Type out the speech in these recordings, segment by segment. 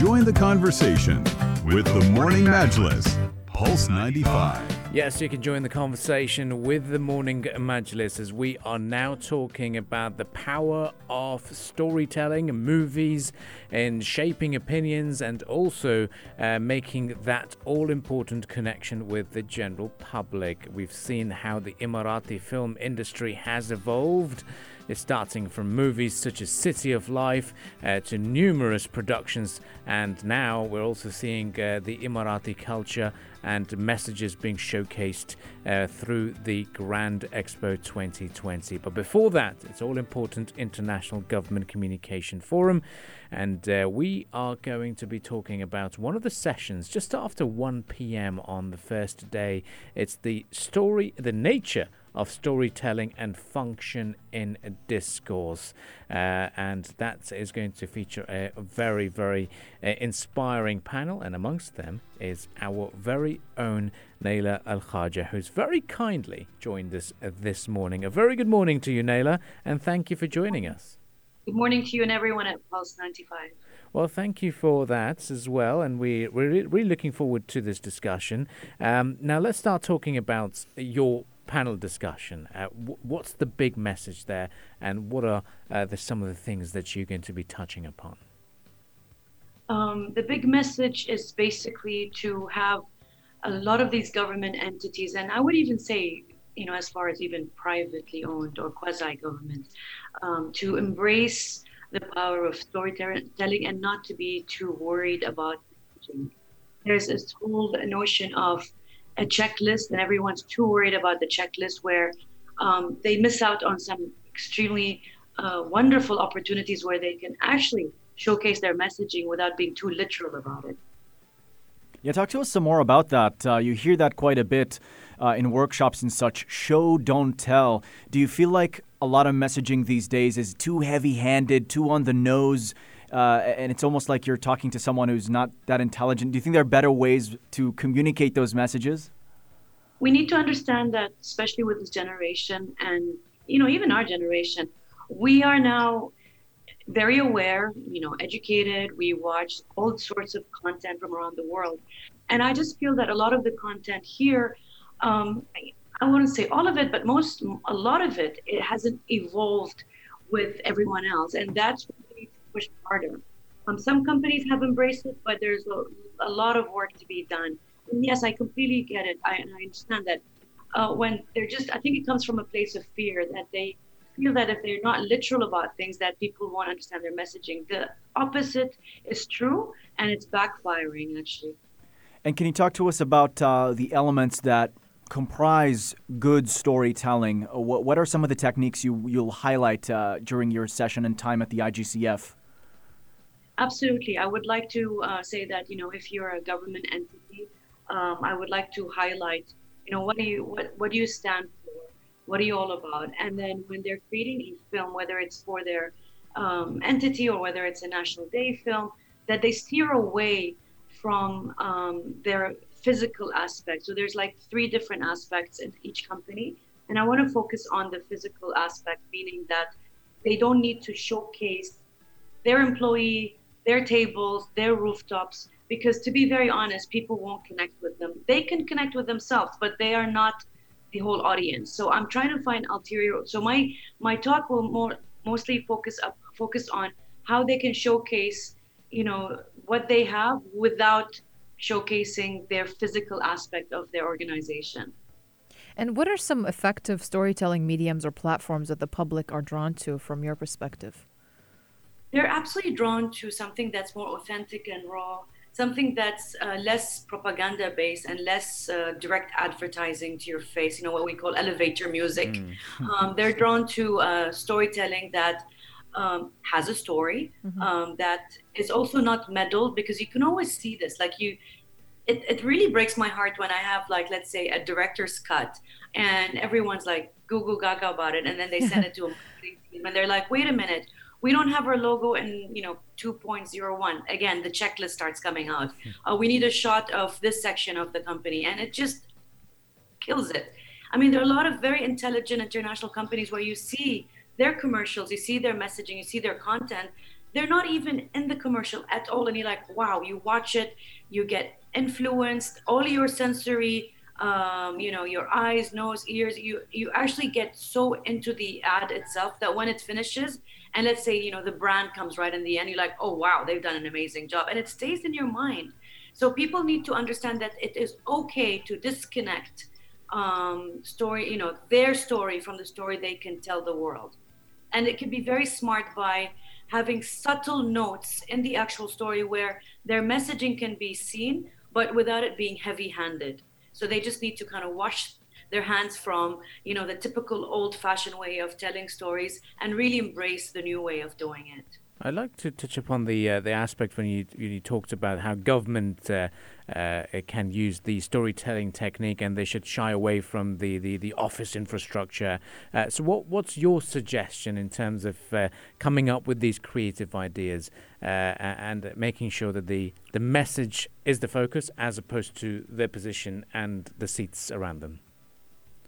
Join the conversation with the Morning Majlis, Pulse 95. Yes, you can join the conversation with the Morning Majlis as we are now talking about the power of storytelling, movies, and shaping opinions, and also uh, making that all important connection with the general public. We've seen how the Emirati film industry has evolved starting from movies such as City of Life uh, to numerous productions, and now we're also seeing uh, the Emirati culture and messages being showcased uh, through the Grand Expo 2020. But before that, it's all important International Government Communication Forum, and uh, we are going to be talking about one of the sessions just after 1 p.m. on the first day. It's the story, the nature of storytelling and function in discourse. Uh, and that is going to feature a very, very uh, inspiring panel. And amongst them is our very own Nayla Al Khaja, who's very kindly joined us uh, this morning. A very good morning to you, Nayla, and thank you for joining us. Good morning to you and everyone at Pulse 95. Well, thank you for that as well, and we, we're really looking forward to this discussion. Um, now, let's start talking about your panel discussion. Uh, w- what's the big message there, and what are uh, the, some of the things that you're going to be touching upon? Um, the big message is basically to have a lot of these government entities, and I would even say, you know, as far as even privately owned or quasi government, um, to embrace the power of storytelling and not to be too worried about. There's this whole notion of a checklist and everyone's too worried about the checklist where um, they miss out on some extremely uh, wonderful opportunities where they can actually showcase their messaging without being too literal about it. Yeah, talk to us some more about that. Uh, you hear that quite a bit uh, in workshops and such. Show, don't tell. Do you feel like a lot of messaging these days is too heavy handed, too on the nose? Uh, and it's almost like you're talking to someone who's not that intelligent. Do you think there are better ways to communicate those messages? We need to understand that, especially with this generation, and you know, even our generation, we are now very aware, you know, educated. We watch all sorts of content from around the world, and I just feel that a lot of the content here. Um, I wouldn't say all of it, but most, a lot of it, it hasn't evolved with everyone else, and that's push harder. Um, some companies have embraced it, but there's a, a, lot of work to be done. And yes, I completely get it. I, I understand that uh, when they're just, I think it comes from a place of fear that they feel that if they're not literal about things, that people won't understand their messaging. The opposite is true, and it's backfiring actually. And can you talk to us about uh, the elements that comprise good storytelling? What, what are some of the techniques you, you'll highlight uh, during your session and time at the IGCF? Absolutely. I would like to uh, say that, you know, if you're a government entity, um, I would like to highlight, you know, what do you what, what do you stand for? What are you all about? And then when they're creating a film, whether it's for their um, entity or whether it's a National Day film, that they steer away from um, their physical aspect. So there's like three different aspects in each company. And I want to focus on the physical aspect, meaning that they don't need to showcase their employee their tables, their rooftops, because to be very honest, people won't connect with them. They can connect with themselves, but they are not the whole audience. So I'm trying to find ulterior. So my my talk will more mostly focus up focus on how they can showcase, you know, what they have without showcasing their physical aspect of their organization. And what are some effective storytelling mediums or platforms that the public are drawn to from your perspective? They're absolutely drawn to something that's more authentic and raw, something that's uh, less propaganda based and less uh, direct advertising to your face, you know, what we call elevator music. Mm. um, they're drawn to uh, storytelling that um, has a story, mm-hmm. um, that is also not meddled because you can always see this. Like you, it, it really breaks my heart when I have like, let's say a director's cut and everyone's like goo goo gaga about it. And then they send it to a marketing team and they're like, wait a minute, we don't have our logo in you know 2.01 again the checklist starts coming out. Uh, we need a shot of this section of the company and it just kills it. I mean there are a lot of very intelligent international companies where you see their commercials you see their messaging you see their content. They're not even in the commercial at all and you're like wow you watch it you get influenced. All your sensory um, you know your eyes nose ears you you actually get so into the ad itself that when it finishes and let's say you know the brand comes right in the end you're like oh wow they've done an amazing job. And it stays in your mind. So people need to understand that it is okay to disconnect um, story you know their story from the story they can tell the world. And it can be very smart by having subtle notes in the actual story where their messaging can be seen, but without it being heavy handed. So they just need to kind of wash their hands from you know the typical old fashioned way of telling stories and really embrace the new way of doing it I'd like to touch upon the uh, the aspect when you you talked about how government uh, uh, can use the storytelling technique and they should shy away from the, the, the office infrastructure. Uh, so, what what's your suggestion in terms of uh, coming up with these creative ideas uh, and making sure that the the message is the focus as opposed to their position and the seats around them?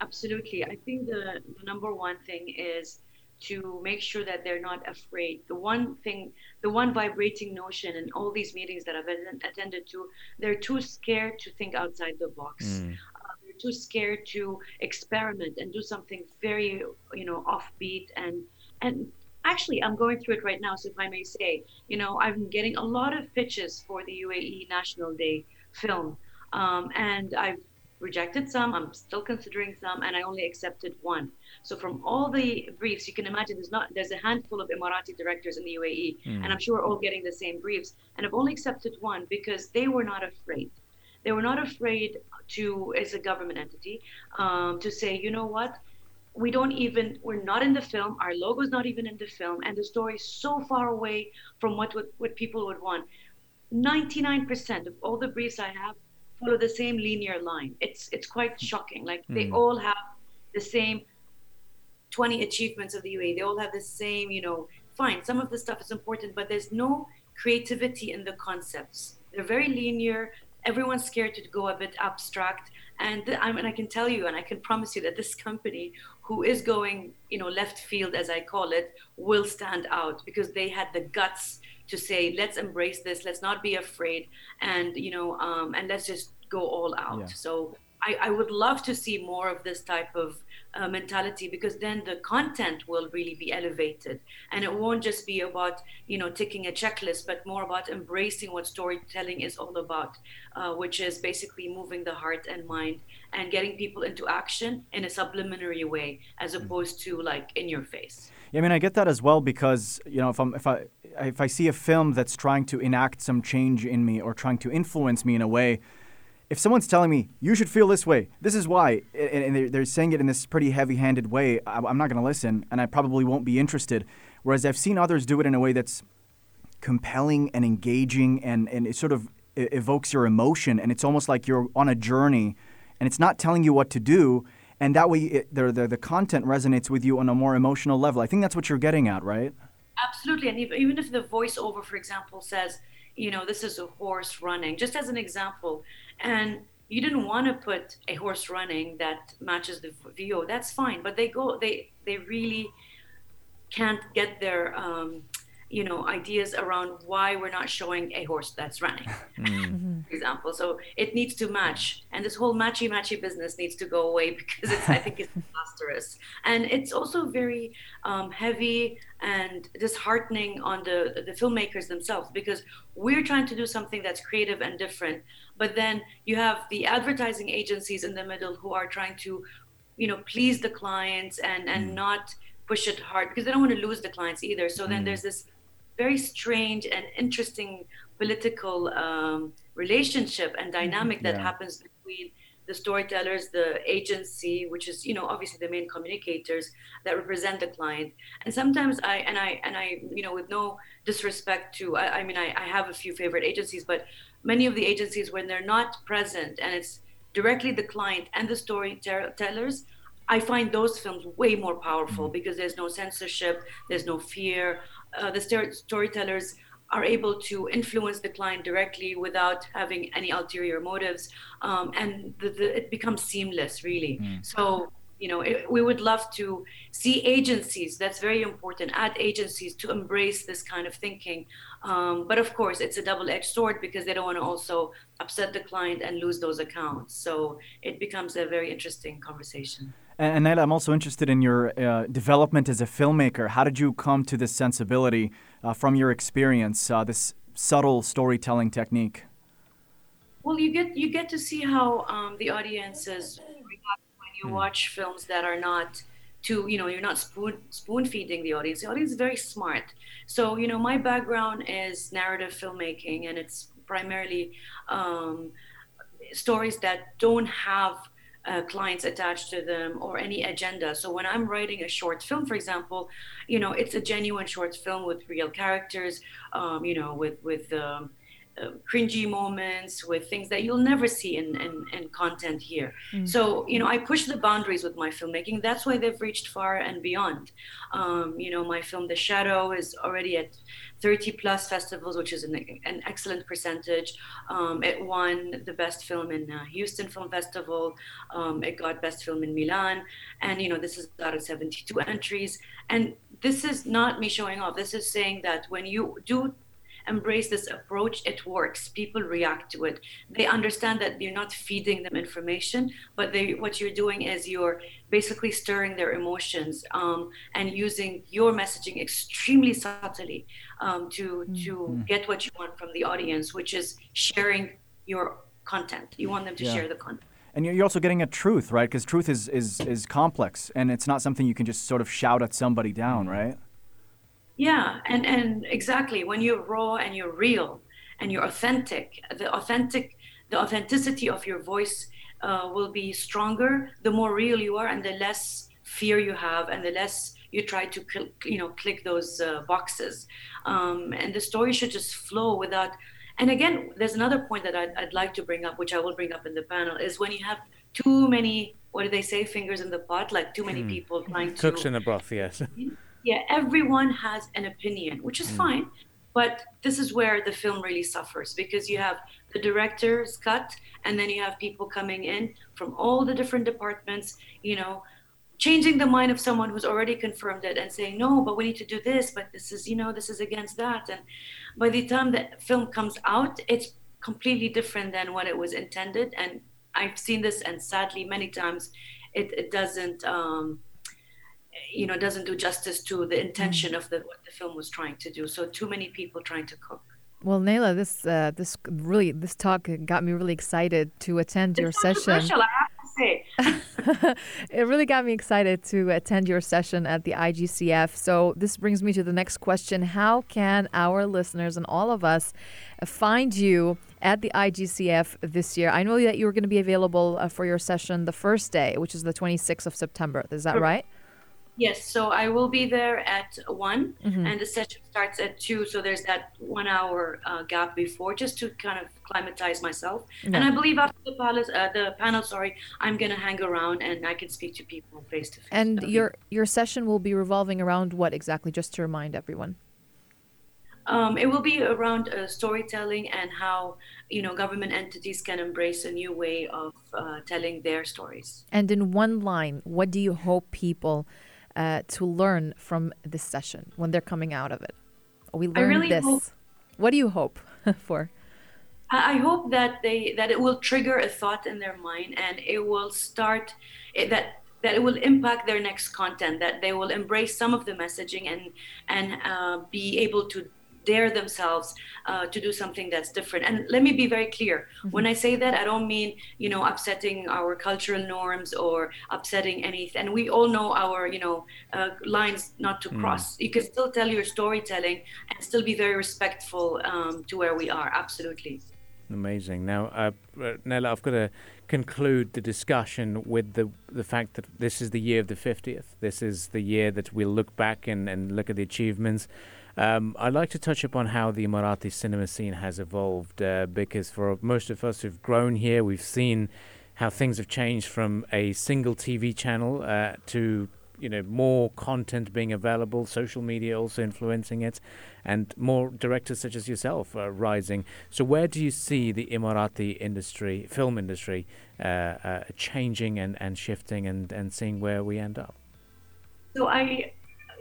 Absolutely, I think the, the number one thing is to make sure that they're not afraid. The one thing, the one vibrating notion in all these meetings that I've attended to, they're too scared to think outside the box. Mm. Uh, they're too scared to experiment and do something very, you know, offbeat and and actually i'm going through it right now so if i may say you know i'm getting a lot of pitches for the uae national day film um, and i've rejected some i'm still considering some and i only accepted one so from all the briefs, you can imagine there's not there's a handful of Emirati directors in the UAE, mm. and I'm sure we're all getting the same briefs. And I've only accepted one because they were not afraid. They were not afraid to, as a government entity, um, to say, you know what, we don't even we're not in the film. Our logo's not even in the film, and the story is so far away from what what, what people would want. 99% of all the briefs I have follow the same linear line. It's it's quite shocking. Like mm. they hmm. all have the same 20 achievements of the UAE. They all have the same, you know, fine. Some of the stuff is important, but there's no creativity in the concepts. They're very linear. Everyone's scared to go a bit abstract. And th- I mean, I can tell you, and I can promise you that this company, who is going, you know, left field as I call it, will stand out because they had the guts to say, let's embrace this, let's not be afraid, and you know, um, and let's just go all out. Yeah. So I, I would love to see more of this type of uh, mentality because then the content will really be elevated and it won't just be about you know ticking a checklist but more about embracing what storytelling is all about uh, which is basically moving the heart and mind and getting people into action in a subliminary way as mm. opposed to like in your face yeah, I mean, I get that as well because you know, if I'm if I if I see a film that's trying to enact some change in me or trying to influence me in a way, if someone's telling me you should feel this way, this is why, and they're, they're saying it in this pretty heavy-handed way, I'm not going to listen, and I probably won't be interested. Whereas I've seen others do it in a way that's compelling and engaging, and and it sort of evokes your emotion, and it's almost like you're on a journey, and it's not telling you what to do, and that way it, the, the the content resonates with you on a more emotional level. I think that's what you're getting at, right? Absolutely, and even if the voiceover, for example, says you know, this is a horse running, just as an example. And you didn't want to put a horse running that matches the VO. That's fine, but they go, they they really can't get their um, you know ideas around why we're not showing a horse that's running mm. For example. So it needs to match. And this whole matchy matchy business needs to go away because it's i think it's disastrous and it's also very um, heavy and disheartening on the the filmmakers themselves because we're trying to do something that's creative and different. But then you have the advertising agencies in the middle who are trying to you know please the clients and and mm. not push it hard because they don't want to lose the clients either. So then mm. there's this very strange and interesting political um, relationship and mm-hmm. dynamic that yeah. happens between the storytellers, the agency, which is you know obviously the main communicators that represent the client. And sometimes I and I and I you know with no disrespect to I, I mean I, I have a few favorite agencies, but many of the agencies when they're not present and it's directly the client and the storytellers. I find those films way more powerful mm-hmm. because there's no censorship, there's no fear uh, the storytellers are able to influence the client directly without having any ulterior motives, um, and the, the, it becomes seamless, really. Mm. So you know it, we would love to see agencies that's very important ad agencies to embrace this kind of thinking um, but of course it's a double-edged sword because they don't want to also upset the client and lose those accounts so it becomes a very interesting conversation and, and I'm also interested in your uh, development as a filmmaker. How did you come to this sensibility uh, from your experience, uh, this subtle storytelling technique? Well, you get you get to see how um, the audiences react when you mm. watch films that are not to you know you're not spoon spoon feeding the audience. The audience is very smart. So you know my background is narrative filmmaking, and it's primarily um, stories that don't have uh, clients attached to them or any agenda. So when I'm writing a short film, for example, you know, it's a genuine short film with real characters, um, you know, with with um, uh, cringy moments, with things that you'll never see in, in, in content here. Mm. So, you know, I push the boundaries with my filmmaking. That's why they've reached far and beyond. Um, you know, my film, The Shadow, is already at 30 plus festivals, which is an, an excellent percentage. Um, it won the best film in uh, Houston Film Festival. Um, it got best film in Milan. And, you know, this is out of 72 entries. And this is not me showing off. This is saying that when you do embrace this approach, it works. People react to it. They understand that you're not feeding them information, but they, what you're doing is you're basically stirring their emotions um, and using your messaging extremely subtly um, to to mm-hmm. get what you want from the audience, which is sharing your content. You want them to yeah. share the content. And you're also getting at truth, right? Because truth is, is, is complex, and it's not something you can just sort of shout at somebody down, right? Yeah, and and exactly when you're raw and you're real and you're authentic, the authentic the authenticity of your voice uh, will be stronger the more real you are and the less fear you have and the less you try to you know click those uh, boxes. Um, and the story should just flow without and again there's another point that I'd, I'd, like to bring up which i will bring up in the panel is when you have too many what do they say fingers in the pot like too many hmm. people trying to cooks in the broth yes yeah, everyone has an opinion, which is mm. fine. But this is where the film really suffers because you have the director's cut, and then you have people coming in from all the different departments, you know, changing the mind of someone who's already confirmed it and saying, no, but we need to do this, but this is, you know, this is against that. And by the time the film comes out, it's completely different than what it was intended. And I've seen this, and sadly, many times it, it doesn't. Um, you know doesn't do justice to the intention mm. of the what the film was trying to do so too many people trying to cook well Nayla this uh, this really this talk got me really excited to attend it's your session I have to say. it really got me excited to attend your session at the IGCF so this brings me to the next question how can our listeners and all of us find you at the IGCF this year. I know that you're going to be available uh, for your session the first day, which is the 26th of September. Is that right? Yes, so I will be there at one, mm-hmm. and the session starts at two. So there's that one hour uh, gap before, just to kind of climatize myself. Yeah. And I believe after the panel, uh, the panel, sorry, I'm gonna hang around and I can speak to people face to face. And your your session will be revolving around what exactly? Just to remind everyone. Um, it will be around uh, storytelling and how you know government entities can embrace a new way of uh, telling their stories. And in one line, what do you hope people? Uh, to learn from this session when they're coming out of it? We learned really this. Hope, what do you hope for? I hope that they that it will trigger a thought in their mind and it will start it, that that it will impact their next content that they will embrace some of the messaging and and uh, be able to dare themselves uh, to do something that's different. And let me be very clear mm-hmm. when I say that, I don't mean, you know, upsetting our cultural norms or upsetting anything. And we all know our, you know, uh, lines not to mm. cross. You can still tell your storytelling and still be very respectful um, to where we are. Absolutely. Amazing. Now, uh, uh Nella, I've got to conclude the discussion with the the fact that this is the year of the 50th. This is the year that we'll look back and, and look at the achievements. Um, I'd like to touch upon how the Emirati cinema scene has evolved uh, because for most of us who've grown here, we've seen how things have changed from a single TV channel uh, to you know more content being available, social media also influencing it, and more directors such as yourself rising. So where do you see the Emirati industry, film industry, uh, uh, changing and, and shifting and, and seeing where we end up? So I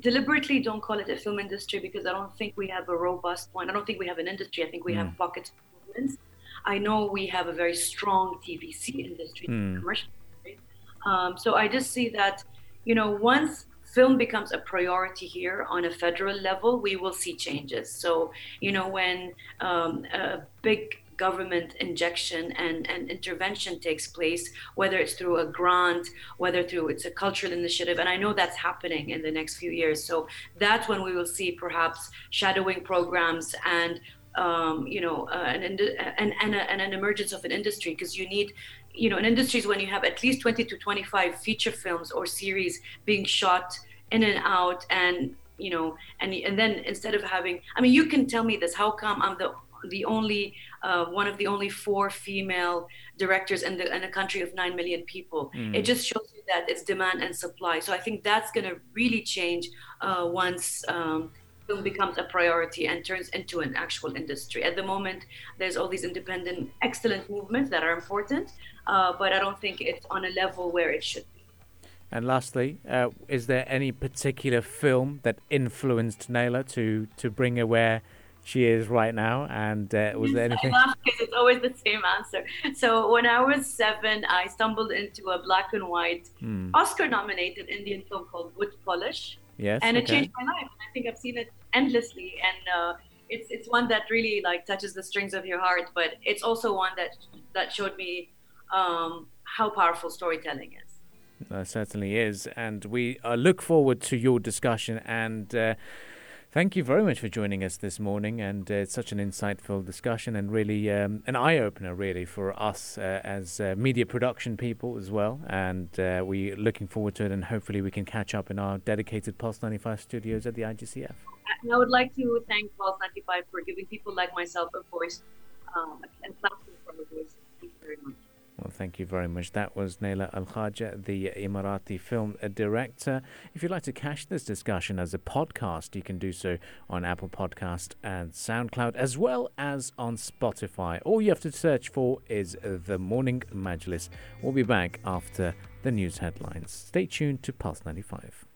deliberately don't call it a film industry because I don't think we have a robust one. I don't think we have an industry. I think we Mm. have pockets of movements. I know we have a very strong TVC industry, Mm. commercial industry. Um, so I just see that, you know, once film becomes a priority here on a federal level, we will see changes. So, you know, when um, a big government injection and, and intervention takes place, whether it's through a grant, whether through it's a cultural initiative, and I know that's happening in the next few years. So that's when we will see perhaps shadowing programs and um, you know uh, an, ind- and, and, and an emergence of an industry because you need you know in industries when you have at least 20 to 25 feature films or series being shot in and out and you know and and then instead of having i mean you can tell me this how come i'm the the only uh, one of the only four female directors in the in a country of nine million people. It just shows you that it's demand and supply. So I think that's going to really change uh, once um, film becomes a priority and turns into an actual industry. At the moment, there's all these independent, excellent movements that are important, uh, but I don't think it's on a level where it should be. And lastly, uh, is there any particular film that influenced Nayla to to bring her where she is right now? And uh, was there anything? Because it's always the same answer. So when I was seven, I stumbled into a black and white Hmm. Oscar-nominated Indian film called Boot Polish, Yes. and it changed my life. I think I've seen it endlessly, and uh, it's it's one that really like touches the strings of your heart. But it's also one that that showed me um, how powerful storytelling is. Certainly is. And we uh, look forward to your discussion. And uh, thank you very much for joining us this morning. And uh, it's such an insightful discussion and really um, an eye opener, really, for us uh, as uh, media production people as well. And uh, we're looking forward to it. And hopefully, we can catch up in our dedicated Pulse 95 studios at the IGCF. I would like to thank Pulse 95 for giving people like myself a voice um, and platform for a voice. Thank you very much. Well, thank you very much. That was Nayla Al Khaja, the Emirati film director. If you'd like to catch this discussion as a podcast, you can do so on Apple Podcast and SoundCloud, as well as on Spotify. All you have to search for is The Morning Majlis. We'll be back after the news headlines. Stay tuned to Pulse 95.